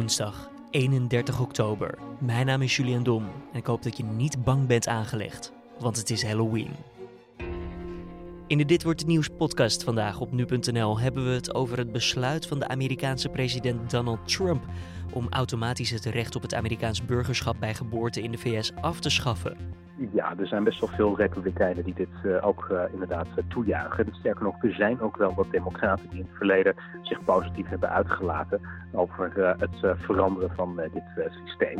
woensdag 31 oktober. Mijn naam is Julian Dom en ik hoop dat je niet bang bent aangelegd, want het is Halloween. In de Dit Wordt Het Nieuws podcast vandaag op nu.nl hebben we het over het besluit van de Amerikaanse president Donald Trump om automatisch het recht op het Amerikaans burgerschap bij geboorte in de VS af te schaffen. Ja, er zijn best wel veel republikeinen die dit uh, ook uh, inderdaad uh, toejuichen. Sterker nog, er zijn ook wel wat democraten die in het verleden zich positief hebben uitgelaten over het veranderen van dit systeem.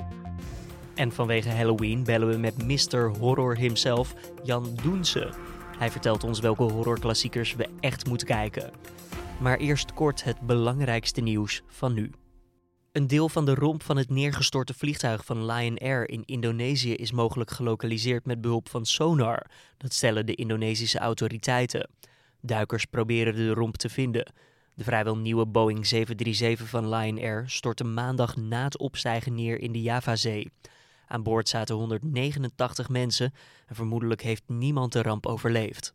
En vanwege Halloween bellen we met Mr. Horror himself, Jan Doense. Hij vertelt ons welke horrorklassiekers we echt moeten kijken. Maar eerst kort het belangrijkste nieuws van nu. Een deel van de romp van het neergestorte vliegtuig van Lion Air in Indonesië is mogelijk gelokaliseerd met behulp van sonar. Dat stellen de Indonesische autoriteiten. Duikers proberen de romp te vinden. De vrijwel nieuwe Boeing 737 van Lion Air stortte maandag na het opstijgen neer in de Javazee. Aan boord zaten 189 mensen en vermoedelijk heeft niemand de ramp overleefd.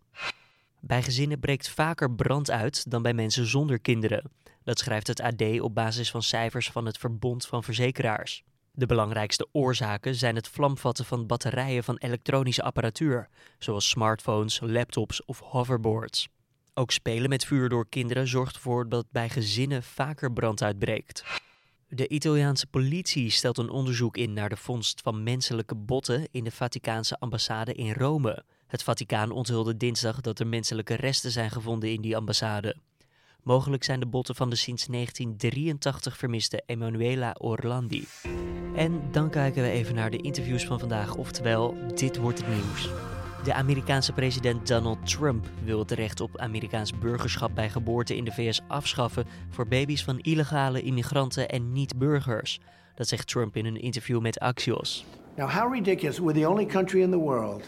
Bij gezinnen breekt vaker brand uit dan bij mensen zonder kinderen. Dat schrijft het AD op basis van cijfers van het Verbond van Verzekeraars. De belangrijkste oorzaken zijn het vlamvatten van batterijen van elektronische apparatuur, zoals smartphones, laptops of hoverboards. Ook spelen met vuur door kinderen zorgt ervoor dat bij gezinnen vaker brand uitbreekt. De Italiaanse politie stelt een onderzoek in naar de vondst van menselijke botten in de Vaticaanse ambassade in Rome. Het Vaticaan onthulde dinsdag dat er menselijke resten zijn gevonden in die ambassade. Mogelijk zijn de botten van de sinds 1983 vermiste Emanuela Orlandi. En dan kijken we even naar de interviews van vandaag, oftewel dit wordt het nieuws. De Amerikaanse president Donald Trump wil het recht op Amerikaans burgerschap bij geboorte in de VS afschaffen voor baby's van illegale immigranten en niet-burgers. Dat zegt Trump in een interview met Axios. Now how ridiculous. We're the only country in the world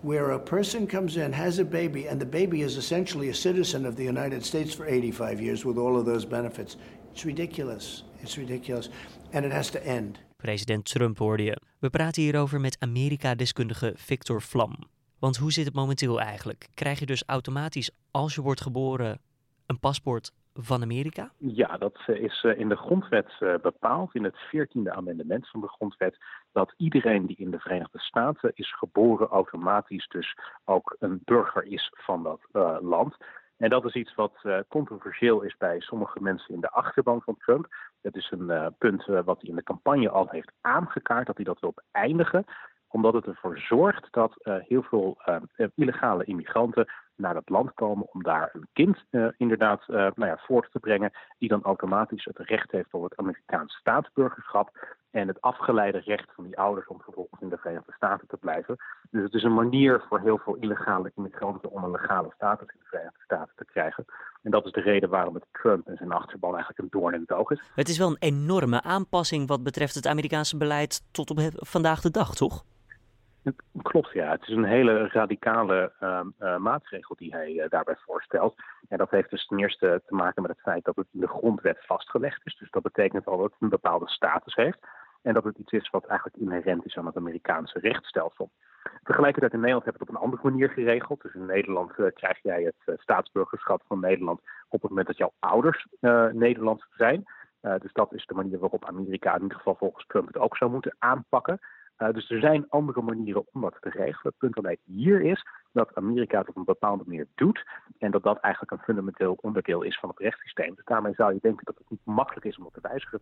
where a person comes in, has a baby, and the baby is essentially a citizen of the United States for 85 years with all of those benefits. It's ridiculous. It's ridiculous. And it has to end. President Trump hoorde je. We praten hierover met Amerika-deskundige Victor Vlam. Want hoe zit het momenteel eigenlijk? Krijg je dus automatisch, als je wordt geboren, een paspoort van Amerika? Ja, dat eh, is eh, in de grondwet eh, bepaald, in het 14e amendement van de grondwet, dat iedereen die in de Verenigde Staten is geboren automatisch dus ook een burger is van dat land. En dat is iets wat controversieel is bij sommige mensen in de achterban van Trump. Dat is een punt wat hij in de campagne al heeft aangekaart, dat hij dat wil eindigen omdat het ervoor zorgt dat uh, heel veel uh, illegale immigranten naar het land komen om daar een kind inderdaad nou ja, voort te brengen, die dan automatisch het recht heeft op het Amerikaans staatsburgerschap en het afgeleide recht van die ouders om vervolgens in de Verenigde Staten te blijven. Dus het is een manier voor heel veel illegale immigranten om een legale status in de Verenigde Staten te krijgen. En dat is de reden waarom het Trump en zijn achterban eigenlijk een doorn in het oog is. Het is wel een enorme aanpassing wat betreft het Amerikaanse beleid tot op vandaag de dag, toch? Klopt, ja. Het is een hele radicale uh, uh, maatregel die hij uh, daarbij voorstelt. En dat heeft dus ten eerste te maken met het feit dat het in de grondwet vastgelegd is. Dus dat betekent al dat het een bepaalde status heeft. En dat het iets is wat eigenlijk inherent is aan het Amerikaanse rechtsstelsel. Tegelijkertijd in Nederland hebben we het op een andere manier geregeld. Dus in Nederland krijg jij het staatsburgerschap van Nederland op het moment dat jouw ouders Nederlands zijn. dus dat is de manier waarop Amerika in ieder geval volgens Trump het ook zou moeten aanpakken. Uh, dus er zijn andere manieren om dat te regelen. Het punt alleen hier is dat Amerika het op een bepaalde manier doet. En dat dat eigenlijk een fundamenteel onderdeel is van het rechtssysteem. Dus daarmee zou je denken dat het niet makkelijk is om dat te wijzigen.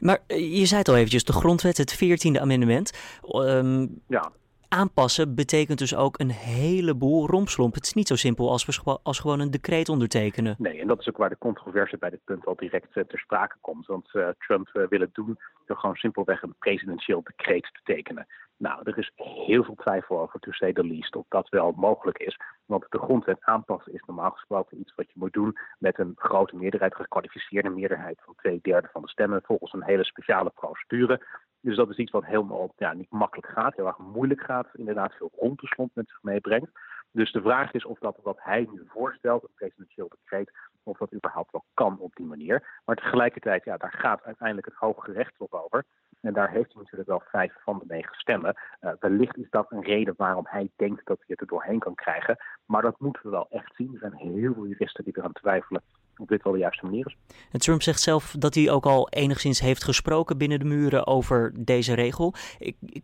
Maar eh, je zei het al eventjes, de grondwet, het 14e amendement. Um, ja aanpassen betekent dus ook een heleboel rompslomp. Het is niet zo simpel als, als gewoon een decreet ondertekenen. Nee, en dat is ook waar de controverse bij dit punt al direct uh, ter sprake komt. Want uh, Trump uh, wil het doen door gewoon simpelweg een presidentieel decreet te tekenen. Nou, er is heel veel twijfel over, to say the least, of dat wel mogelijk is. Want de grondwet aanpassen is normaal gesproken iets wat je moet doen met een grote meerderheid, gekwalificeerde meerderheid van twee derde van de stemmen, volgens een hele speciale procedure. Dus dat is iets wat helemaal ja, niet makkelijk gaat, heel erg moeilijk gaat, inderdaad veel grondbeslond met zich meebrengt. Dus de vraag is of dat wat hij nu voorstelt, een presidentieel decreet, of dat überhaupt wel kan op die manier. Maar tegelijkertijd, ja, daar gaat uiteindelijk het Hoge Rechtshof over. En daar heeft hij natuurlijk wel vijf van de negen stemmen. Uh, wellicht is dat een reden waarom hij denkt dat hij het er doorheen kan krijgen. Maar dat moeten we wel echt zien. Er zijn heel veel juristen die eraan twijfelen of dit wel de juiste manier is. En Trump zegt zelf dat hij ook al enigszins heeft gesproken binnen de muren over deze regel.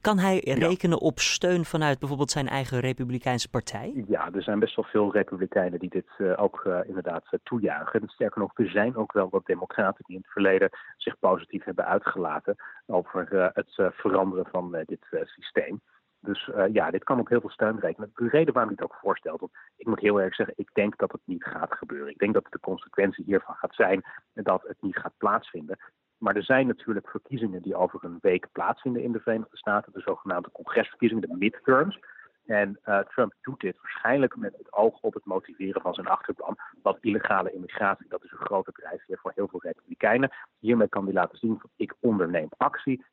Kan hij rekenen op steun vanuit bijvoorbeeld zijn eigen Republikeinse partij? Ja, er zijn best wel veel Republikeinen die dit uh, ook uh, inderdaad uh, toejuichen. Sterker nog, er zijn ook wel wat Democraten die in het verleden zich positief hebben uitgelaten over het veranderen van dit systeem. Dus uh, ja, dit kan op heel veel steun rekenen. De reden waarom ik het ook voorstelt, want ik moet heel erg zeggen, ik denk dat het niet gaat gebeuren. Ik denk dat de consequentie hiervan gaat zijn dat het niet gaat plaatsvinden. Maar er zijn natuurlijk verkiezingen die over een week plaatsvinden in de Verenigde Staten, de zogenaamde congresverkiezingen, de midterms. En uh, Trump doet dit waarschijnlijk met het oog op het motiveren van zijn achterplan. Want illegale immigratie, dat is een grote drijfveer voor heel veel Republikeinen. Hiermee kan hij laten zien van ik onderneem actie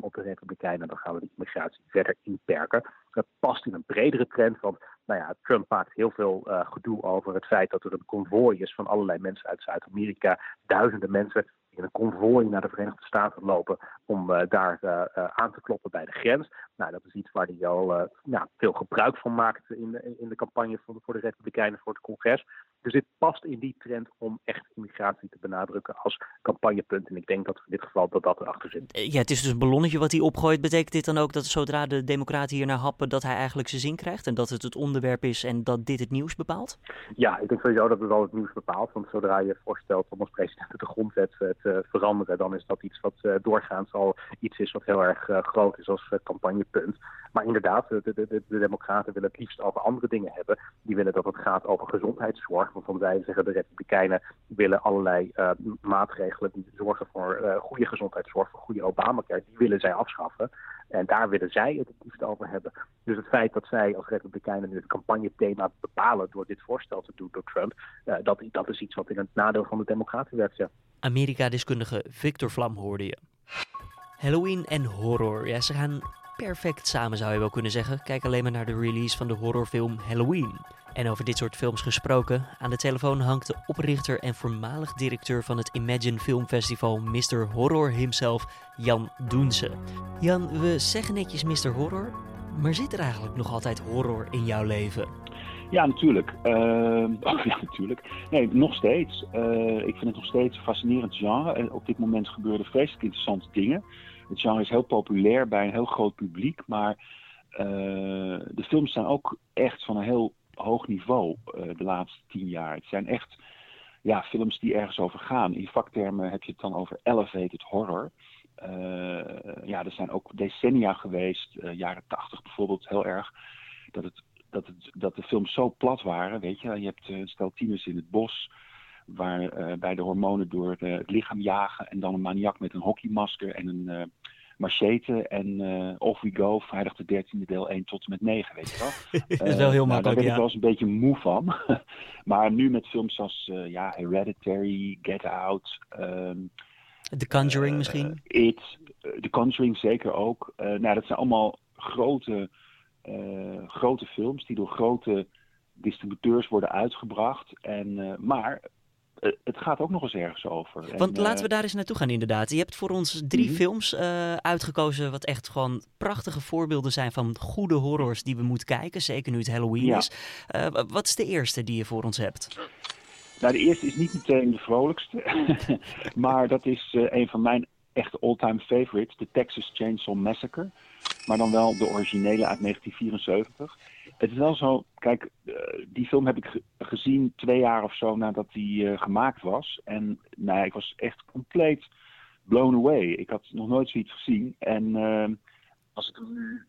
op de Republikeinen, dan gaan we de immigratie verder inperken. Dat past in een bredere trend, want nou ja, Trump maakt heel veel uh, gedoe over het feit dat er een konvooi is van allerlei mensen uit Zuid-Amerika, duizenden mensen in een konvooi naar de Verenigde Staten lopen om uh, daar uh, aan te kloppen bij de grens. Nou, dat is iets waar hij al nou, veel gebruik van maakt in de, in de campagne voor de, voor de Republikeinen voor het congres. Dus dit past in die trend om echt immigratie te benadrukken als campagnepunt. En ik denk dat in dit geval dat dat erachter zit. Ja, het is dus een ballonnetje wat hij opgooit. Betekent dit dan ook dat zodra de democraten hier naar happen, dat hij eigenlijk zijn zin krijgt? En dat het het onderwerp is en dat dit het nieuws bepaalt? Ja, ik denk sowieso dat het wel het nieuws bepaalt. Want zodra je voorstelt om als president de grondwet te veranderen, dan is dat iets wat doorgaans al iets is wat heel erg groot is als campagnepunt. Maar inderdaad, de, de, de, de democraten willen het liefst over andere dingen hebben. Die willen dat het gaat over gezondheidszorg waarvan zij zeggen de Republikeinen willen allerlei uh, maatregelen die zorgen voor uh, goede gezondheidszorg, voor goede Obamacare, die willen zij afschaffen. En daar willen zij het liefst over hebben. Dus het feit dat zij als Republikeinen nu het campagnethema bepalen door dit voorstel te doen door Trump, uh, dat, dat is iets wat in het nadeel van de Democraten werkt. Amerika-deskundige Victor Vlam hoorde je. Halloween en horror, ja, ze gaan perfect samen zou je wel kunnen zeggen. Kijk alleen maar naar de release van de horrorfilm Halloween. En over dit soort films gesproken, aan de telefoon hangt de oprichter en voormalig directeur van het Imagine Film Festival, Mr. Horror himself, Jan Doense. Jan, we zeggen netjes Mr. Horror, maar zit er eigenlijk nog altijd horror in jouw leven? Ja, natuurlijk. Uh, oh, ja, natuurlijk. Nee, nog steeds. Uh, ik vind het nog steeds een fascinerend genre. En op dit moment gebeuren vreselijk interessante dingen. Het genre is heel populair bij een heel groot publiek, maar uh, de films zijn ook echt van een heel hoog niveau uh, de laatste tien jaar. Het zijn echt ja, films die ergens over gaan. In vaktermen heb je het dan over elevated horror. Uh, ja, er zijn ook decennia geweest, uh, jaren tachtig bijvoorbeeld, heel erg, dat, het, dat, het, dat de films zo plat waren. Weet je, je hebt een stel tieners in het bos, waar uh, bij de hormonen door het lichaam jagen en dan een maniak met een hockeymasker en een Machete en uh, Off We Go, vrijdag de 13e deel 1 tot en met 9, weet je wel. dat is wel heel uh, makkelijk, nou, Daar ben ja. ik wel eens een beetje moe van. maar nu met films als uh, ja, Hereditary, Get Out... Um, The Conjuring misschien? It, The Conjuring zeker ook. nou, dat zijn allemaal grote, grote films die door grote distributeurs worden uitgebracht. En, maar het gaat ook nog eens ergens over. Want en, laten we daar eens naartoe gaan inderdaad. Je hebt voor ons drie mm-hmm. films uh, uitgekozen wat echt gewoon prachtige voorbeelden zijn van goede horrors die we moeten kijken. Zeker nu het Halloween ja. is. Uh, wat is de eerste die je voor ons hebt? Nou, de eerste is niet meteen de vrolijkste. maar dat is uh, een van mijn echte all-time favorites. De Texas Chainsaw Massacre. Maar dan wel de originele uit 1974 het is wel zo, kijk, uh, die film heb ik ge gezien twee jaar of zo nadat die uh, gemaakt was. En nou ja, ik was echt compleet blown away. Ik had nog nooit zoiets gezien. En uh, als ik hem nu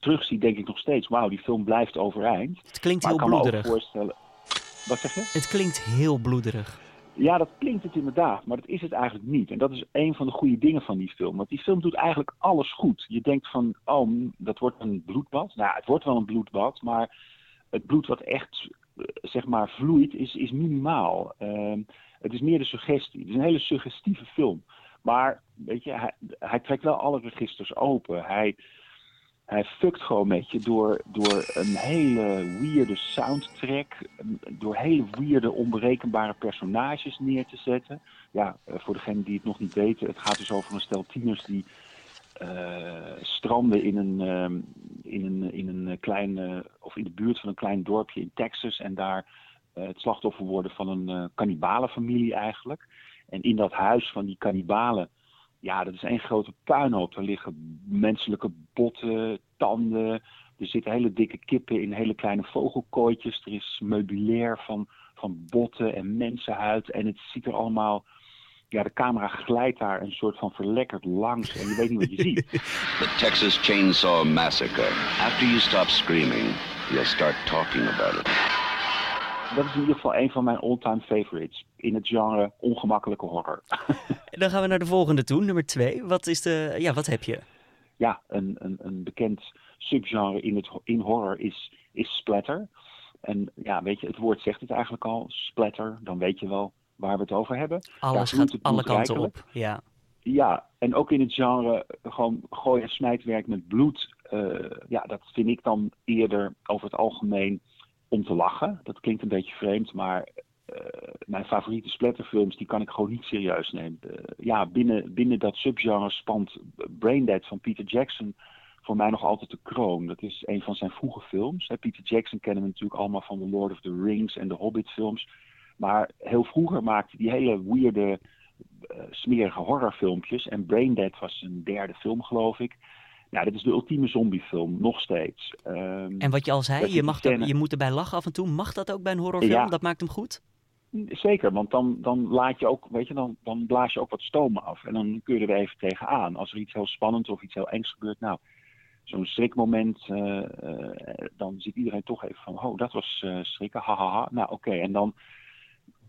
terugzie, denk ik nog steeds, wauw, die film blijft overeind. Het klinkt maar heel bloederig. Wat zeg je? Het klinkt heel bloederig. Ja, dat klinkt het inderdaad, maar dat is het eigenlijk niet. En dat is een van de goede dingen van die film. Want die film doet eigenlijk alles goed. Je denkt van, oh, dat wordt een bloedbad. Nou, het wordt wel een bloedbad, maar het bloed wat echt, zeg maar, vloeit, is, is minimaal. Uh, het is meer de suggestie. Het is een hele suggestieve film. Maar, weet je, hij, hij trekt wel alle registers open. Hij, hij fuckt gewoon met je door, door een hele weirde soundtrack, door hele weirde, onberekenbare personages neer te zetten. Ja, voor degenen die het nog niet weten, het gaat dus over een stel tieners die uh, stranden in een, in een, in een klein, uh, of in de buurt van een klein dorpje in Texas en daar het slachtoffer worden van een kannibalenfamilie eigenlijk. En in dat huis van die kannibalen, ja, dat is één grote puinhoop. Er liggen menselijke botten, tanden. Er zitten hele dikke kippen in hele kleine vogelkooitjes. Er is meubilair van, van botten en mensenhuid. En het ziet er allemaal ja, de camera glijdt daar een soort van verlekkerd langs en je weet niet wat je ziet. The Texas Chainsaw Massacre. After you stop screaming, you'll start talking about it. Dat is in ieder geval een van mijn all-time favorites in het genre ongemakkelijke horror. Dan gaan we naar de volgende toe, nummer twee. Wat, is de, ja, wat heb je? Ja, een, een, een bekend subgenre in, het, in horror is, is splatter. En ja, weet je, het woord zegt het eigenlijk al, splatter. Dan weet je wel waar we het over hebben. Alles gaat alle kanten op, ja. Ja, en ook in het genre gewoon gooi- en smijtwerk met bloed. Uh, ja, dat vind ik dan eerder over het algemeen om te lachen. Dat klinkt een beetje vreemd, maar uh, mijn favoriete splatterfilms die kan ik gewoon niet serieus nemen. Ja, binnen, binnen dat subgenre spant Braindead van Peter Jackson voor mij nog altijd de kroon. Dat is een van zijn vroege films. Peter Jackson kennen we natuurlijk allemaal van The Lord of the Rings en de Hobbit films. Maar heel vroeger maakte die hele weirde, uh, smerige horrorfilmpjes. En Braindead was een derde film, geloof ik. Nou, dit is de ultieme zombiefilm, nog steeds. Um, en wat je al zei, je, mag er, je moet erbij lachen af en toe. Mag dat ook bij een horrorfilm? Ja. Dat maakt hem goed? Zeker, want dan, dan laat je ook, weet je, dan, dan blaas je ook wat stoom af. En dan kun je er even tegenaan. Als er iets heel spannends of iets heel engs gebeurt, nou, zo'n schrikmoment, uh, uh, dan ziet iedereen toch even van, oh, dat was uh, schrikken, hahaha. Ha, ha. Nou, oké, okay. en dan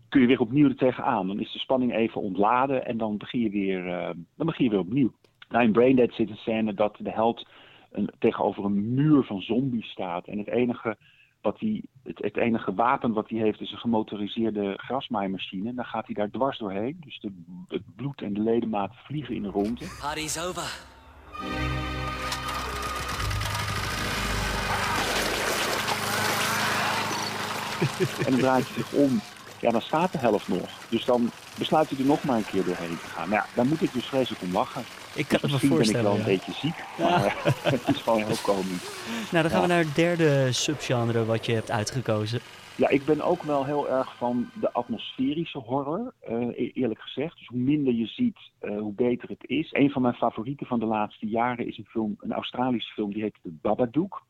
kun je weer opnieuw er tegenaan. Dan is de spanning even ontladen en dan begin je weer, dan begin je weer opnieuw. Nou, in Braindead zit een scène dat de held een, tegenover een muur van zombies staat. En het enige, wat hij, het, het, enige wapen wat hij heeft is een gemotoriseerde grasmaaimachine. En dan gaat hij daar dwars doorheen. Dus de, het bloed en de ledematen vliegen in de ronde. Party's over. en dan draait hij zich om ja, dan staat de helft nog. Dus dan besluit hij er nog maar een keer doorheen te gaan. Maar ja, daar moet ik dus vreselijk om lachen. Ik kan dus het me voorstellen. ben ik wel een beetje ziek, maar het is gewoon heel komisch. Nou, dan gaan we naar het derde subgenre wat je hebt uitgekozen. Ja, ik ben ook wel heel erg van de atmosferische horror, uh, eerlijk gezegd. Dus hoe minder je ziet, uh, hoe beter het is. Een van mijn favorieten van de laatste jaren is een film, een Australische film, die heet Babadook.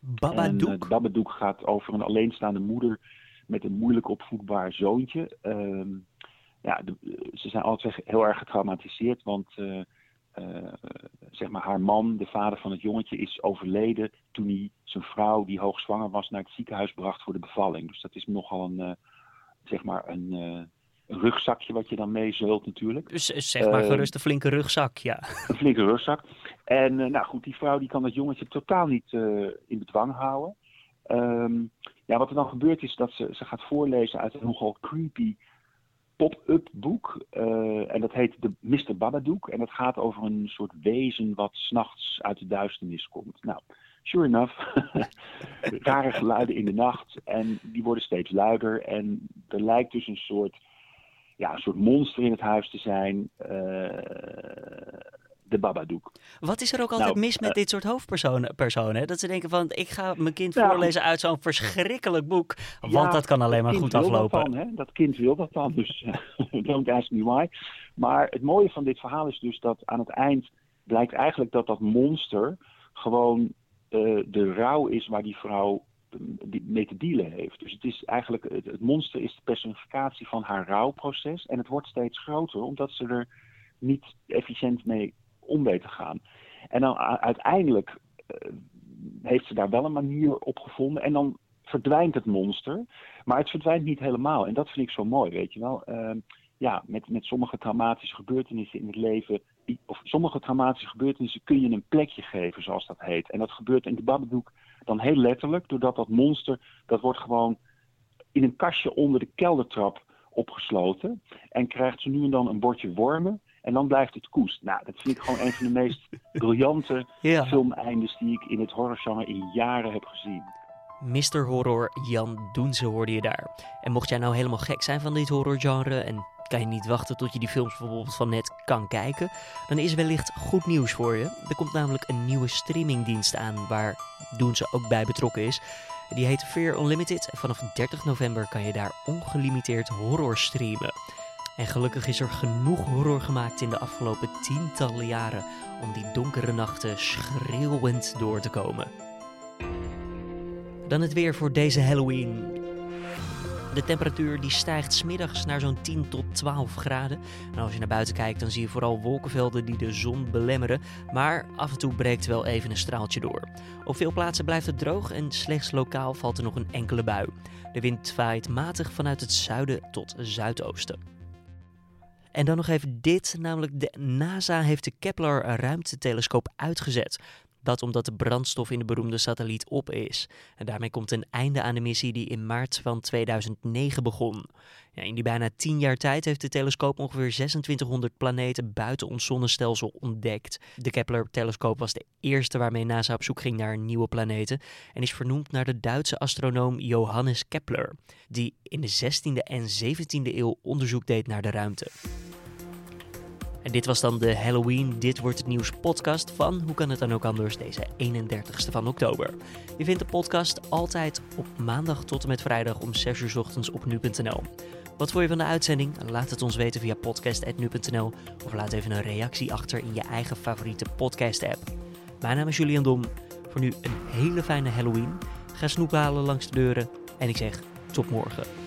Babadook? En, uh, de Babadook gaat over een alleenstaande moeder met een moeilijk opvoedbaar zoontje. Ehm, ja, ze zijn altijd heel erg getraumatiseerd, want uh, uh, zeg maar haar man, de vader van het jongetje, is overleden toen hij zijn vrouw, die hoogzwanger was, naar het ziekenhuis bracht voor de bevalling. Dus dat is nogal een, uh, zeg maar een, een, rugzakje wat je dan mee zult natuurlijk. Dus zeg maar gerust een flinke rugzak, ja. Een flinke rugzak. En nou goed, die vrouw die kan dat jongetje totaal niet in bedwang houden. Um, ja, wat er dan gebeurt is dat ze, ze gaat voorlezen uit een nogal creepy pop-up boek. Uh, en dat heet de Mr. Babadook. En dat gaat over een soort wezen wat s'nachts uit de duisternis komt. Nou, sure enough, rare geluiden in de nacht. En die worden steeds luider. En er lijkt dus een soort, ja, een soort monster in het huis te zijn. Uh, de Babadook. Wat is er ook altijd nou, mis met uh, dit soort hoofdpersonen? Personen, dat ze denken van, ik ga mijn kind nou, voorlezen uit zo'n verschrikkelijk boek. Want ja, dat kan alleen maar goed aflopen. Dat, dan, hè? dat kind wil dat dan, dus uh, don't ask me why. Maar het mooie van dit verhaal is dus dat aan het eind blijkt eigenlijk dat dat monster gewoon uh, de rouw is waar die vrouw mee te dealen heeft. Dus het is eigenlijk, het, het monster is de personificatie van haar rouwproces. En het wordt steeds groter, omdat ze er niet efficiënt mee om weet te gaan. En dan uiteindelijk uh, heeft ze daar wel een manier op gevonden. En dan verdwijnt het monster. Maar het verdwijnt niet helemaal. En dat vind ik zo mooi, weet je wel. Uh, ja, met, met sommige traumatische gebeurtenissen in het leven. Of sommige traumatische gebeurtenissen kun je een plekje geven, zoals dat heet. En dat gebeurt in de Babadook dan heel letterlijk. Doordat dat monster, dat wordt gewoon in een kastje onder de keldertrap opgesloten. En krijgt ze nu en dan een bordje wormen. En dan blijft het koest. Nou, dat vind ik gewoon een van de meest briljante ja. filmeindes die ik in het horrorgenre in jaren heb gezien. Mr. Horror Jan Doense hoorde je daar. En mocht jij nou helemaal gek zijn van dit horrorgenre en kan je niet wachten tot je die films bijvoorbeeld van net kan kijken, dan is wellicht goed nieuws voor je. Er komt namelijk een nieuwe streamingdienst aan waar Doense ook bij betrokken is. Die heet Fear Unlimited en vanaf 30 november kan je daar ongelimiteerd horror streamen. En gelukkig is er genoeg horror gemaakt in de afgelopen tientallen jaren om die donkere nachten schreeuwend door te komen. Dan het weer voor deze Halloween. De temperatuur die stijgt smiddags naar zo'n 10 tot 12 graden. En als je naar buiten kijkt, dan zie je vooral wolkenvelden die de zon belemmeren. Maar af en toe breekt wel even een straaltje door. Op veel plaatsen blijft het droog en slechts lokaal valt er nog een enkele bui. De wind waait matig vanuit het zuiden tot zuidoosten. En dan nog even dit, namelijk de NASA heeft de Kepler ruimtetelescoop uitgezet. Dat omdat de brandstof in de beroemde satelliet op is. En daarmee komt een einde aan de missie die in maart van 2009 begon. Ja, in die bijna 10 jaar tijd heeft de telescoop ongeveer 2600 planeten buiten ons zonnestelsel ontdekt. De Kepler-telescoop was de eerste waarmee NASA op zoek ging naar nieuwe planeten en is vernoemd naar de Duitse astronoom Johannes Kepler, die in de 16e en 17e eeuw onderzoek deed naar de ruimte. En dit was dan de Halloween Dit Wordt Het Nieuws podcast van Hoe Kan Het Dan Ook Anders deze 31ste van oktober. Je vindt de podcast altijd op maandag tot en met vrijdag om 6 uur ochtends op nu.nl. Wat vond je van de uitzending? Laat het ons weten via podcast.nu.nl of laat even een reactie achter in je eigen favoriete podcast app. Mijn naam is Julian Dom. Voor nu een hele fijne Halloween. Ga snoep halen langs de deuren en ik zeg tot morgen.